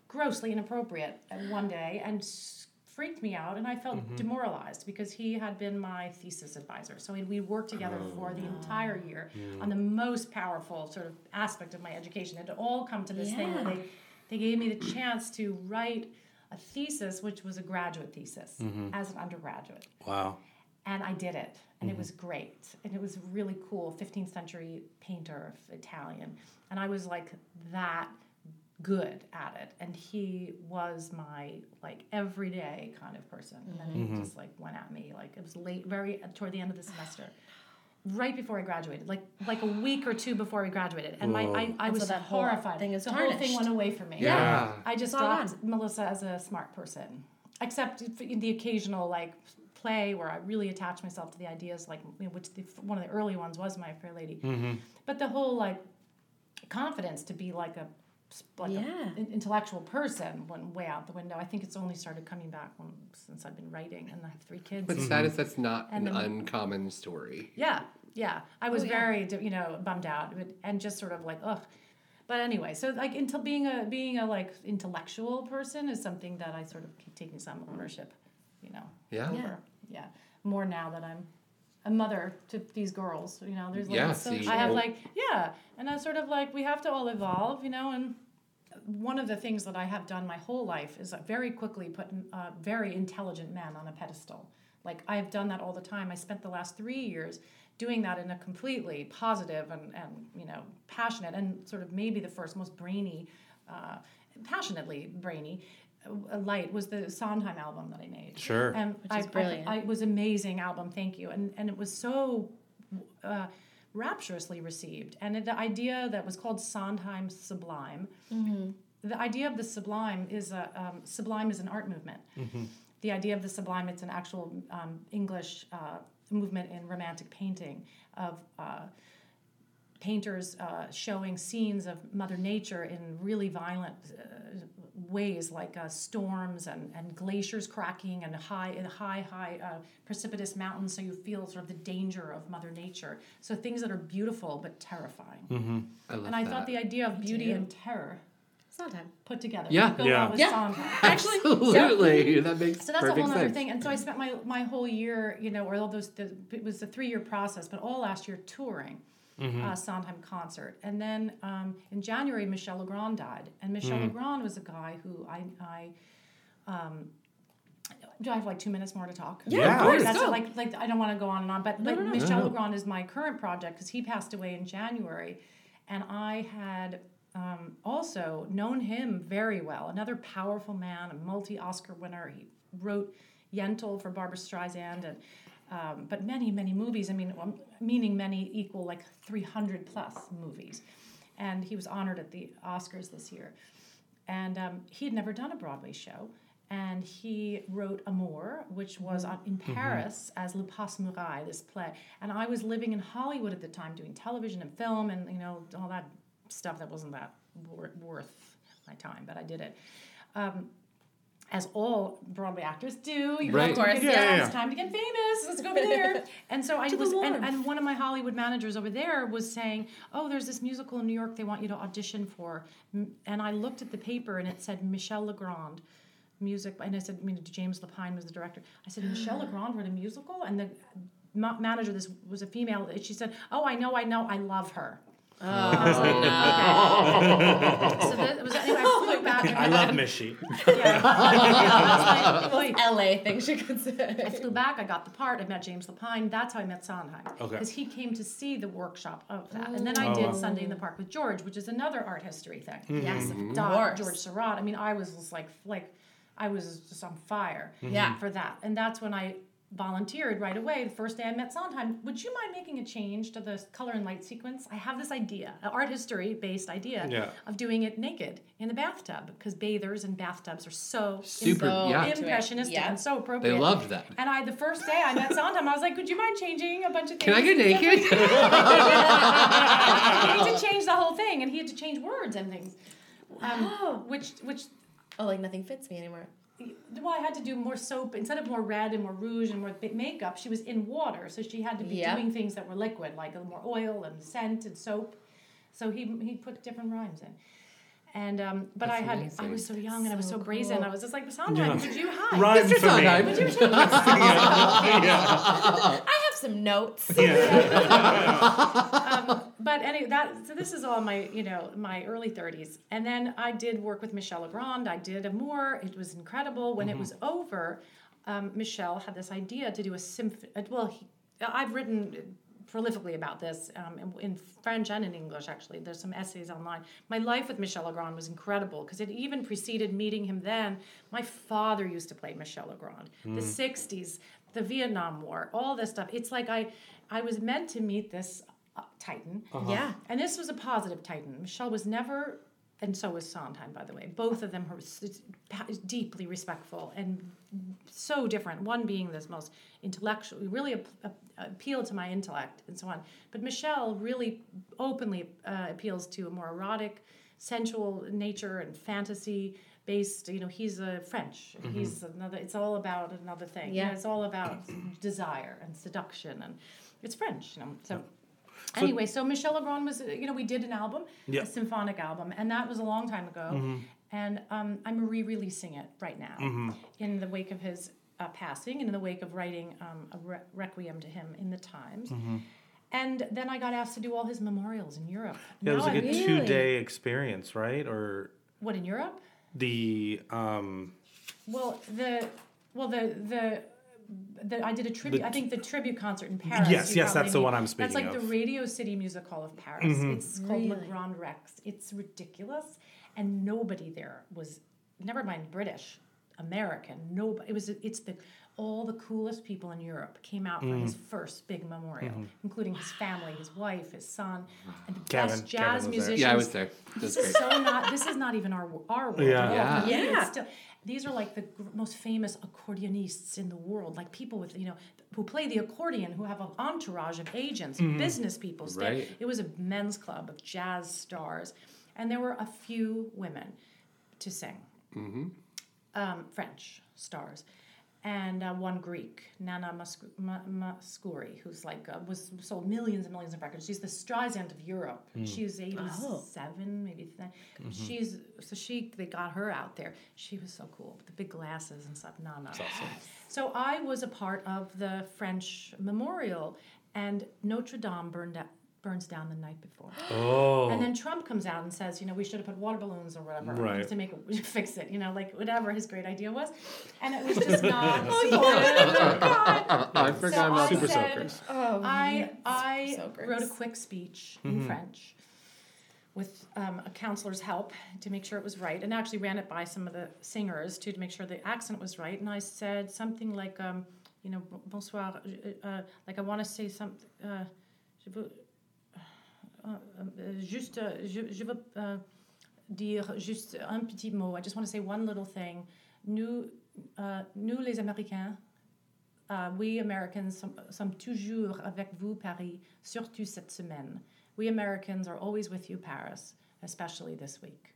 grossly inappropriate one day and freaked me out, and I felt demoralized because he had been my thesis advisor. So we- we worked together for the entire year on the most powerful sort of aspect of my education. It had all come to this thing where they, they gave me the chance to write a thesis, which was a graduate thesis mm-hmm. as an undergraduate Wow. and I did it, and it mm-hmm. was great, and it was really cool. 15th century painter, of Italian, and I was like that good at it, and he was my like everyday kind of person. And then he mm-hmm. just like went at me like it was late, very toward the end of the semester. Right before I graduated, like like a week or two before we graduated, and my I, I was so that whole horrified. thing is the whole thing went away from me. Yeah. I just It's all dropped Melissa as a smart person, except f- in the occasional like play where I really attached myself to the ideas, like you know, which the, one of the early ones was My Fair Lady. Mm-hmm. But the whole like confidence to be like a like Yeah. a in- intellectual person went way out the window. I think it's only started coming back when, since I've been writing, and I have three kids. But sad mm-hmm. is that's not And an then- uncommon story. Yeah, yeah. I was Oh, yeah. very, you know, bummed out but- and just sort of like, ugh. But anyway, so like until being a being a like intellectual person is something that I sort of keep taking some ownership, you know. Yeah. Yeah. over. Yeah. More now that I'm a mother to these girls, you know. There's like Yeah, so see, I have well- like yeah, and I sort of like we have to all evolve, you know, and one of the things that I have done my whole life is very quickly put uh, very intelligent men on a pedestal. Like I've done that all the time. I spent the last three years doing that in a completely positive and, and you know passionate and sort of maybe the first most brainy, uh, passionately brainy uh, light was the Sondheim album that I made. Sure. And Which I, is I- brilliant. I, it was amazing album. Thank you. And and it was so. Uh, rapturously received and the idea that was called sondheim sublime the idea of the sublime is a um, sublime is an art movement. The idea of the sublime it's an actual um, English uh, movement in romantic painting of uh, painters uh, showing scenes of Mother Nature in really violent uh, ways, like uh, storms and, and glaciers cracking and high and high high uh, precipitous mountains, so you feel sort of the danger of Mother Nature. So things that are beautiful but terrifying. I love And I that. thought the idea of beauty and terror Sondheim. put together. Yeah. would go Yeah. well with Yeah. Absolutely. That makes So that's a whole other thing. And so I spent my, my whole year, you know, or all those, the, it was a three year process, but all last year touring uh, Sondheim concert. And then um, in January, Michel Legrand died. And Michel Legrand was a guy who I, I um, do I have like two minutes more to talk? Yeah, of course. That's Go. like like I don't want to go on and on, but but no, no. Michel Legrand is my current project because he passed away in January, and I had um, also known him very well. Another powerful man, a multi-Oscar winner. He wrote Yentl for Barbra Streisand, and um, but many, many movies. I mean, um, meaning many equal like 300 plus movies. And he was honored at the Oscars this year. And um, he had never done a Broadway show. And he wrote Amour, which was on, in Mhm. Paris as Le Passe Muraille, this play. And I was living in Hollywood at the time doing television and film and, you know, all that stuff that wasn't that wor- worth my time, but I did it. Um, as all Broadway actors do, you Right. have to Of course, yeah, yeah, yeah. it's time to get famous. Let's go over there. And so I was, and, and one of my Hollywood managers over there was saying, "Oh, there's this musical in New York they want you to audition for." And I looked at the paper and it said Michelle Legrand, music. And I said, I mean, James Lapine was the director. I said, "Michelle Legrand wrote a musical, and the ma- manager, this was a female. She said, "Oh, I know, I know, I love her." I was like, okay. so that was anyway. I flew back. I love Mishy. Yeah. Most LA thing she could say. I flew back. I got the part. I met James Lapine. That's how I met Sondheim. Okay. Because he came to see the workshop of that, and then I Oh, did wow. Sunday in the Park with George, which is another art history thing. Mhm. Yes. Doc, Of course. George Seurat. I mean, I was just like like I was just on fire. Mm-hmm. Yeah. For that, and that's when I volunteered right away. The first day I met Sondheim, would you mind making a change to the color and light sequence? I have this idea, an art history based idea Yeah. of doing it naked in the bathtub because bathers and bathtubs are so Super, so yeah. impressionistic Yeah. and so appropriate. They loved that. And I, the first day I met Sondheim, I was like, "Would you mind changing a bunch of things?" Can I get naked? he had to change the whole thing, and he had to change words and things. Um, which, which, oh, like nothing fits me anymore. Well, I had to do more soap instead of more red and more rouge and more makeup. She was in water, so she had to be Yeah. doing things that were liquid, like a little more oil and scent and soap. So he he put different rhymes in. And um, but That's I had I was so young and I was so So brazen. cool. I was just like, Sondheim, Yeah. would you hide? Rhyme Mr. for me. Sondheim. Would you change I have some notes. um, but anyway, that so this is all my you know my early 30s, and then I did work with Michel Legrand. I did Amour. It was incredible. When it was over, um, Michel had this idea to do a symphony. Well, he, I've written prolifically about this um, in, in French and in English. Actually, there's some essays online. My life with Michel Legrand was incredible because it even preceded meeting him. Then my father used to play Michel Legrand. The '60s, the Vietnam War, all this stuff. It's like I, I was meant to meet this uh, Titan. Yeah. And this was a positive Titan. Michel was never, and so was Sondheim, by the way. Both of them were deeply respectful and so different. One being this most intellectual, really ap- ap- appealed to my intellect and so on. But Michel really openly uh, appeals to a more erotic, sensual nature and fantasy based. You know, he's a French. He's another. It's all about another thing. You know, Yeah. it's all about desire and seduction, and it's French. You know, so. Anyway, so Michel Legrand was, you know, we did an album, Yeah. a symphonic album, and that was a long time ago. And um, I'm re-releasing it right now in the wake of his uh, passing and in the wake of writing um, a re- requiem to him in the Times. And then I got asked to do all his memorials in Europe. Yeah, it was Now like a I'm- two day experience, right? Or What in Europe? The um Well, the well the the. The, I did a tribute. I think the tribute concert in Paris. Yes, yes, probably that's the one I'm speaking. That's speaking like of. Mm-hmm. the Radio City Music Hall of Paris. It's called Le Grand Rex. It's ridiculous, and nobody there was. Never mind British, American. Nobody. It was. It's the all the coolest people in Europe came out for his Mm. first big memorial, Mm-hmm. including his family, his wife, his son, and the Kevin- best Kevin jazz was there. musicians. Yeah, I was there. This That's is so not. This is not even our our world. Yeah. at all. Yeah. For me, it's Yeah. still- these are like the gr- most famous accordionists in the world, like people with you know who play the accordion, who have an entourage of agents, business people. Stay. Right. It was a men's club of jazz stars, and there were a few women to sing. Um, French stars. And uh, one Greek, Nana Muscu- Ma- who's like uh, was sold millions and millions of records. She's the Streisand of Europe. She's eighty-seven, maybe. Th- She's so she they got her out there. She was so cool with the big glasses and stuff. No, no. So I was a part of the French memorial, and Notre Dame burned burns down the night before. Oh And then Trump comes out and says, you know, we should have put water balloons or whatever Right. to make it fix it, you know, like whatever his great idea was, and it was just not Oh, supported. I forgot So about I Super said- soakers. Oh, I I soakers. wrote a quick speech in French, with um, a counselor's help to make sure it was right, and actually ran it by some of the singers too to make sure the accent was right. And I said something like, um, you know, bonsoir, uh, uh, like I want to say something. Uh, juste, uh, je, je veux uh, dire juste un petit mot. I just want to say one little thing. Nous, uh, nous les Américains, uh, we Americans som- sommes toujours avec vous, Paris, surtout cette semaine. We Americans are always with you, Paris, especially this week.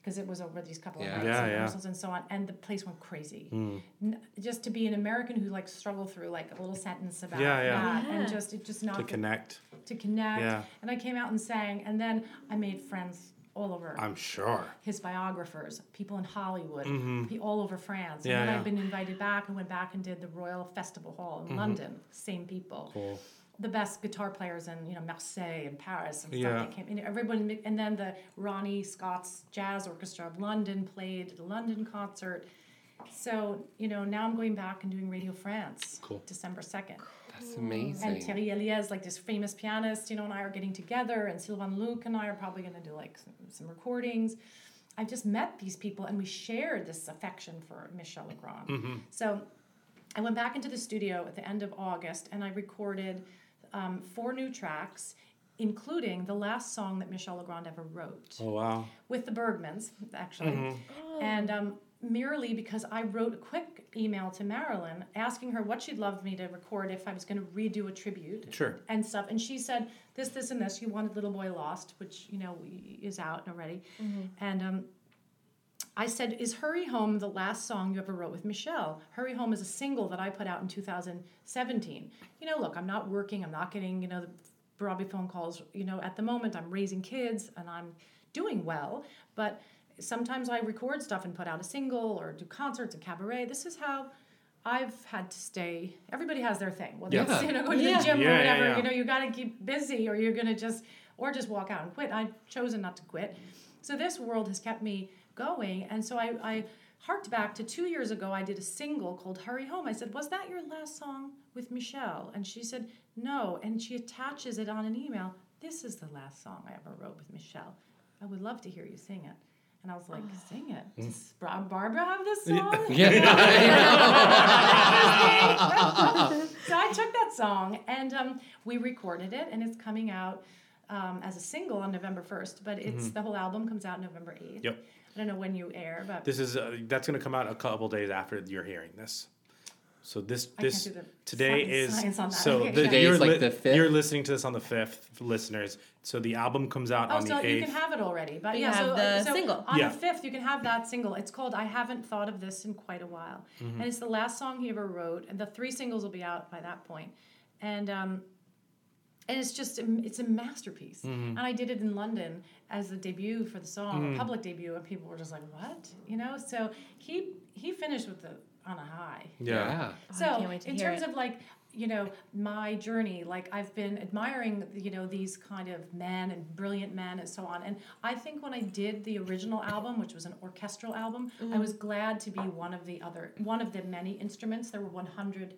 Because it was over these couple Yeah. of nights Yeah, and yeah. rehearsals and so on, and the place went crazy. Mm. N- just to be an American who like struggled through like a little sentence about Yeah, yeah. that, Yeah. and just it just not To connect. to connect. Yeah. And I came out and sang, and then I made friends all over. I'm sure. His biographers, people in Hollywood, Mhm. all over France. Yeah, and then yeah. I've been invited back and went back and did the Royal Festival Hall in Mhm. London. Same people. Cool. The best guitar players in you know Marseille and Paris and stuff Yeah. that came. And everybody, and then the Ronnie Scott's Jazz Orchestra of London played the London concert. So you know now I'm going back and doing Radio France. Cool. December second. That's amazing. And Thierry Eliez, like this famous pianist, you know, and I are getting together, and Sylvain Luc and I are probably going to do like some, some recordings. I've just met these people, and we shared this affection for Michel Legrand. Mhm. So I went back into the studio at the end of August, and I recorded um, four new tracks, including the last song that Michel Legrand ever wrote Oh wow. with the Bergmans, actually. Mhm. And um, merely because I wrote a quick email to Marilyn asking her what she'd love me to record if I was going to redo a tribute Sure. and stuff. And she said, this, this, and this. You wanted Little Boy Lost, which, you know, is out already. And um, I said, Is Hurry Home the last song you ever wrote with Michel? Hurry Home is a single that I put out in 2017. You know, look, I'm not working, I'm not getting, you know, the Broadway phone calls. You know, at the moment, I'm raising kids and I'm doing well, but sometimes I record stuff and put out a single or do concerts and cabaret. This is how. I've had to stay. Everybody has their thing. Whether Yeah. it's you know go to Yeah. the gym Yeah, or yeah, whatever, yeah. you know, you got to keep busy, or you're gonna just, or just walk out and quit. I've chosen not to quit. So this world has kept me going, and so I, I harked back to two years ago. I did a single called "Hurry Home." I said, "Was that your last song with Michel?" And she said, "No." And she attaches it on an email. This is the last song I ever wrote with Michel. I would love to hear you sing it. And I was like, "Sing it." Does Bra- Barbara have this song? Yeah. so I took that song and um, we recorded it, and it's coming out um, as a single on November 1st, but it's Mhm. the whole album comes out November 8th. Yep. I don't know when you air, but This is uh, that's going to come out a couple days after you're hearing this. So this this can't do the today science- is science so Okay, the, yeah. Today you're is like the fifth? You're listening to this on the fifth, listeners. So the album comes out Oh, on so the you can have it already, but You yeah, have so, the so single. on Yeah. the fifth, you can have that single. It's called "I Haven't Thought of This in Quite a While," Mhm. and it's the last song he ever wrote. And the three singles will be out by that point, and um, and it's just it's a masterpiece. Mhm. And I did it in London as the debut for the song, Mm. a public debut, and people were just like, "What?" You know. So he he finished with the on a high. Yeah. Yeah. Oh, I So can't wait to in hear terms it. of like you know my journey, like I've been admiring you know these kind of men and brilliant men and so on. And I think when I did the original album, which was an orchestral album, I Mhm. was glad to be one of the other one of the many instruments. There were one hundred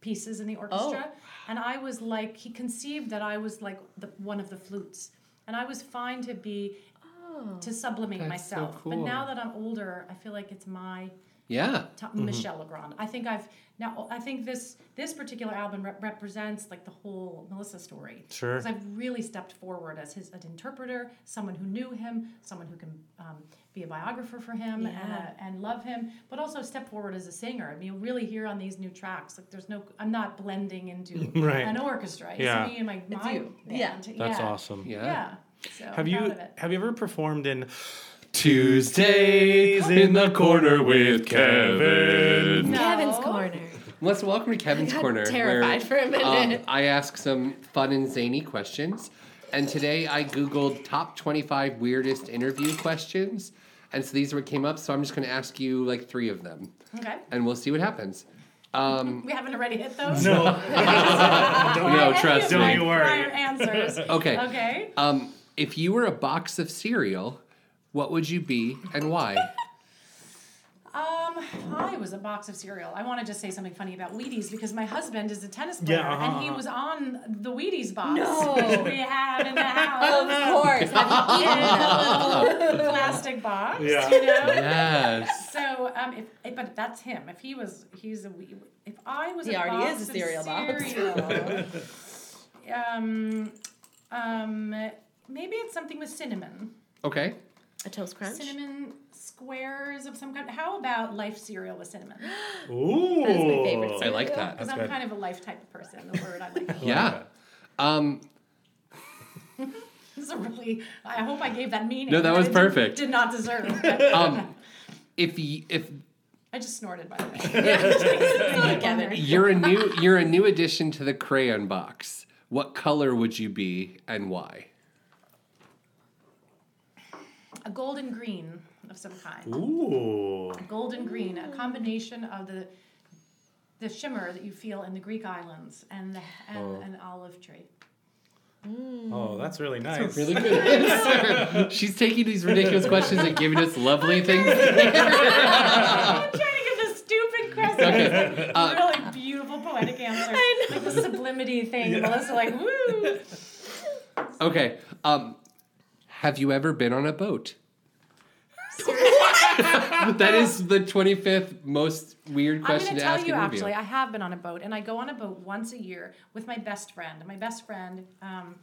pieces in the oh. orchestra. And i was like he conceived that i was like the, one of the flutes. And i was fine to be oh. to sublimate That's so myself. But now that i'm older i feel like it's my Yeah. t- Mhm. michel legrand i think i've now i think this this particular album rep- represents like the whole melissa story Sure. because i've really stepped forward as his an interpreter someone who knew him someone who can um, be a biographer for him and, Yeah. uh, and love him but also step forward as a singer i mean you really hear on these new tracks like there's no i'm not blending into Right. an orchestra it's Yeah. me and my, It's my you. band. Yeah. That's yeah. awesome. Yeah. yeah so Have I'm you proud of it. have you ever performed in Tuesdays in the corner with Kevin? No. Kevin's corner. Let's welcome to Kevin's I got Corner. terrified for a minute. um, I ask some fun and zany questions. And today I Googled top 25 weirdest interview questions. And so these are what came up. So I'm just going to ask you like three of them. okay And we'll see what happens. Um, we haven't already hit those No. Don't- no, Any trust of me. my Don't you worry. prior answers Okay. okay um, if you were a box of cereal, what would you be and why? Um, I was a box of cereal. I want to just say something funny about Wheaties because my husband is a tennis player Yeah, uh-huh, and he uh-huh. was on the Wheaties box. No. we had in the house. Of course. Have you eaten that little plastic box. Yeah. You know. Yes. So, um, if, if but that's him. If he was, he's a. wee- If I was, He a already box is a of cereal box. um, um, maybe it's something with cinnamon. Okay. A toast crunch. Cinnamon squares of some kind. How about life cereal with cinnamon? Ooh. That is my favorite Cereal, I like that. Because I'm kind of a life type of person. The word I like. Yeah. Um, This is a really. I hope I gave that meaning. No, that was perfect. Did not deserve. um, if y- if I just snorted by the way. Kevin. you're a new you're a new addition to the crayon box, what color would you be and why? A golden green of some kind. Ooh. Golden green, a combination of the the shimmer that you feel in the Greek islands and the, and Oh. an olive tree. Oh, that's really nice. Really good answer. She's taking these ridiculous questions and giving us lovely things. I'm trying to give the stupid question Okay, uh, really beautiful poetic answer. Like the sublimity thing. Melissa like, woo. Okay. Um, have you ever been on a boat? that is the 25th most weird question I'm question going to to tell ask you an interview. actually, I have been on a boat, and I go on a boat once a year with my best friend. My best friend um,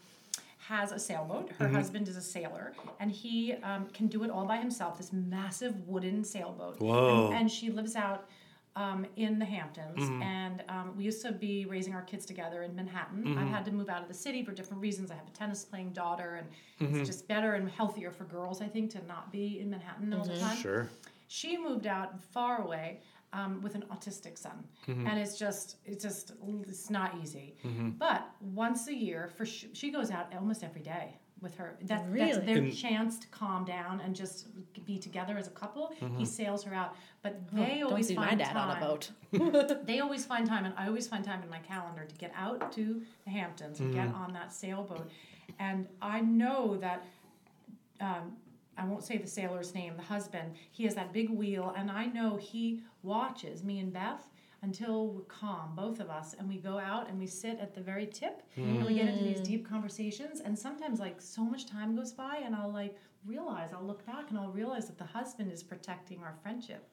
has a sailboat. Her Mm-hmm. husband is a sailor, and he um, can do it all by himself. This massive wooden sailboat. Whoa. And, and she lives out. Um, in the Hamptons, Mm-hmm. and um, we used to be raising our kids together in Manhattan. Mm-hmm. I've had to move out of the city for different reasons. I have a tennis playing daughter, and Mm-hmm. it's just better and healthier for girls, I think, to not be in Manhattan all the time. Sure. She moved out far away um, with an autistic son, Mm-hmm. and it's just it's just it's not easy. But once a year, for sh- she goes out almost every day with her. That, That's Really? their And- chance to calm down and just be together as a couple. Mm-hmm. He sails her out, but they Don't always see find my dad time. on a boat. They always find time, and I always find time in my calendar to get out to the Hamptons and get on that sailboat. And I know that um, I won't say the sailor's name, the husband, he has that big wheel, and I know he watches me and Beth until we're calm, both of us, and we go out and we sit at the very tip and we mm. get into these mm. deep conversations. And sometimes, like, so much time goes by, and I'll like realize, I'll look back and I'll realize that the husband is protecting our friendship.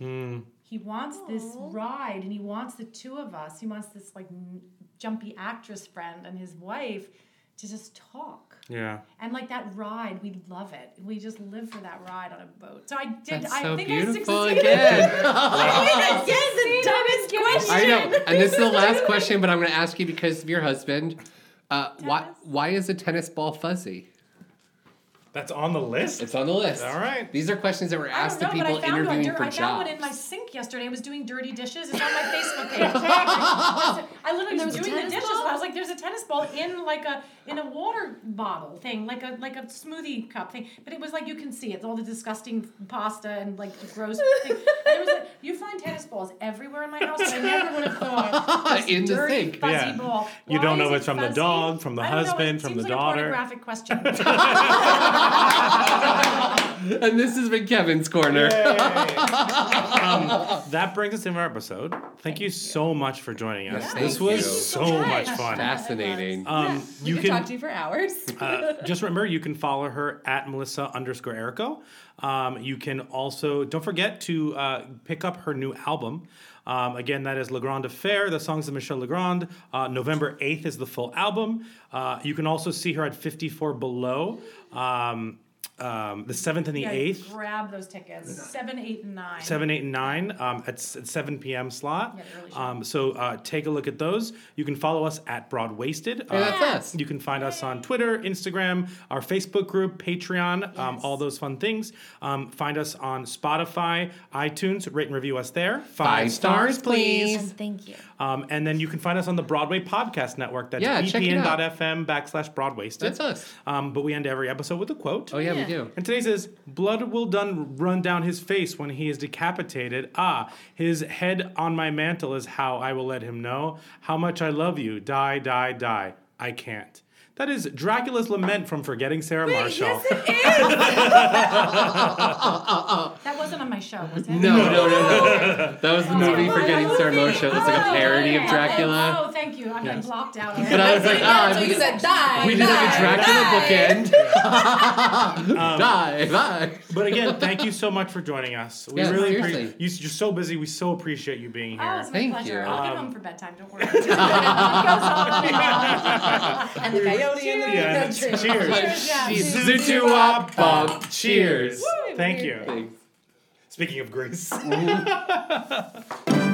Mm. He wants this ride, and he wants the two of us. He wants this like n- jumpy actress friend and his wife to just talk. Yeah. And like that ride, we love it. We just live for that ride on a boat. So I did. That's I so think beautiful I succeeded. again. Again, the dumbest question. I know. And this is the last question, but I'm going to ask you because of your husband. Uh, why, why is a tennis ball fuzzy? That's on the list. It's on the list. All right. These are questions that were I asked to don't know, people but I found one. interviewing Dir- for I found one in my sink yesterday. I was doing dirty dishes. It's on my Facebook page. I literally was was doing the dishes. ball? And I was like, "There's a tennis ball in like a in a water bottle thing, like a like a smoothie cup thing." But it was like you can see it. All the disgusting pasta and like the gross thing. There was a, you find tennis balls everywhere in my house. I never would have thought this In the dirty, sink. fuzzy Yeah. ball. You don't know is if it it's from the dog, from the I don't know. Husband, from seems the like daughter. A pornographic question. and this has been Kevin's Corner. um, that brings us to our episode. Thank, you, so much for joining us. Yes, this thank was you. so much fun. Fascinating. Um, We you could can talk to you for hours. uh, just remember you can follow her at Melissa underscore Errico. Um, you can also don't forget to uh, pick up her new album. Um, again, that is Legrand Affair, the songs of Michel Legrand. Uh, November 8th is the full album. Uh, you can also see her at 54 Below, um, um, the 7th and the Yeah, 8th. Grab those tickets. Seven, eight, and nine. Seven, eight, and nine um, at, s- at 7 p.m. slot. Yeah, the early um, so uh, take a look at those. You can follow us at Broadwasted. Hey, that's us. You can find us on Twitter, Instagram, our Facebook group, Patreon, um, all those fun things. Um, find us on Spotify, iTunes, rate and review us there. Five stars, please. Thank you. Um, and then you can find us on the Broadway Podcast Network. That's Yeah, check it out. bpn.fm backslash Broadwasted. That's us. Um, but we end every episode with a quote. Oh, yeah, we do. And today says, blood will done run down his face when he is decapitated. Ah, his head on my mantle is how I will let him know how much I love you. Die, die, die. I can't. That is Dracula's Lament from Forgetting Sarah Marshall. That wasn't on my show, was it? No, no, no, no. That was the movie Forgetting Sarah Marshall. It's like a parody of Oh, Dracula. thank you. I'm Yes. blocked out. But I was like, ah, so we you said die. we did like a Dracula die. bookend. Um, Die, bye. But again, thank you so much for joining us. We Yeah, really seriously. appreciate you. You're so busy. We so appreciate you being here. Oh, it's my Thank pleasure. you. I'll get Um, home for bedtime. Don't worry. It goes on and on. And the coyote in the Yeah, country. cheers. Cheers, yeah. Zutu wop bop. Cheers. Woo. Thank you. Thanks. Speaking of Grease.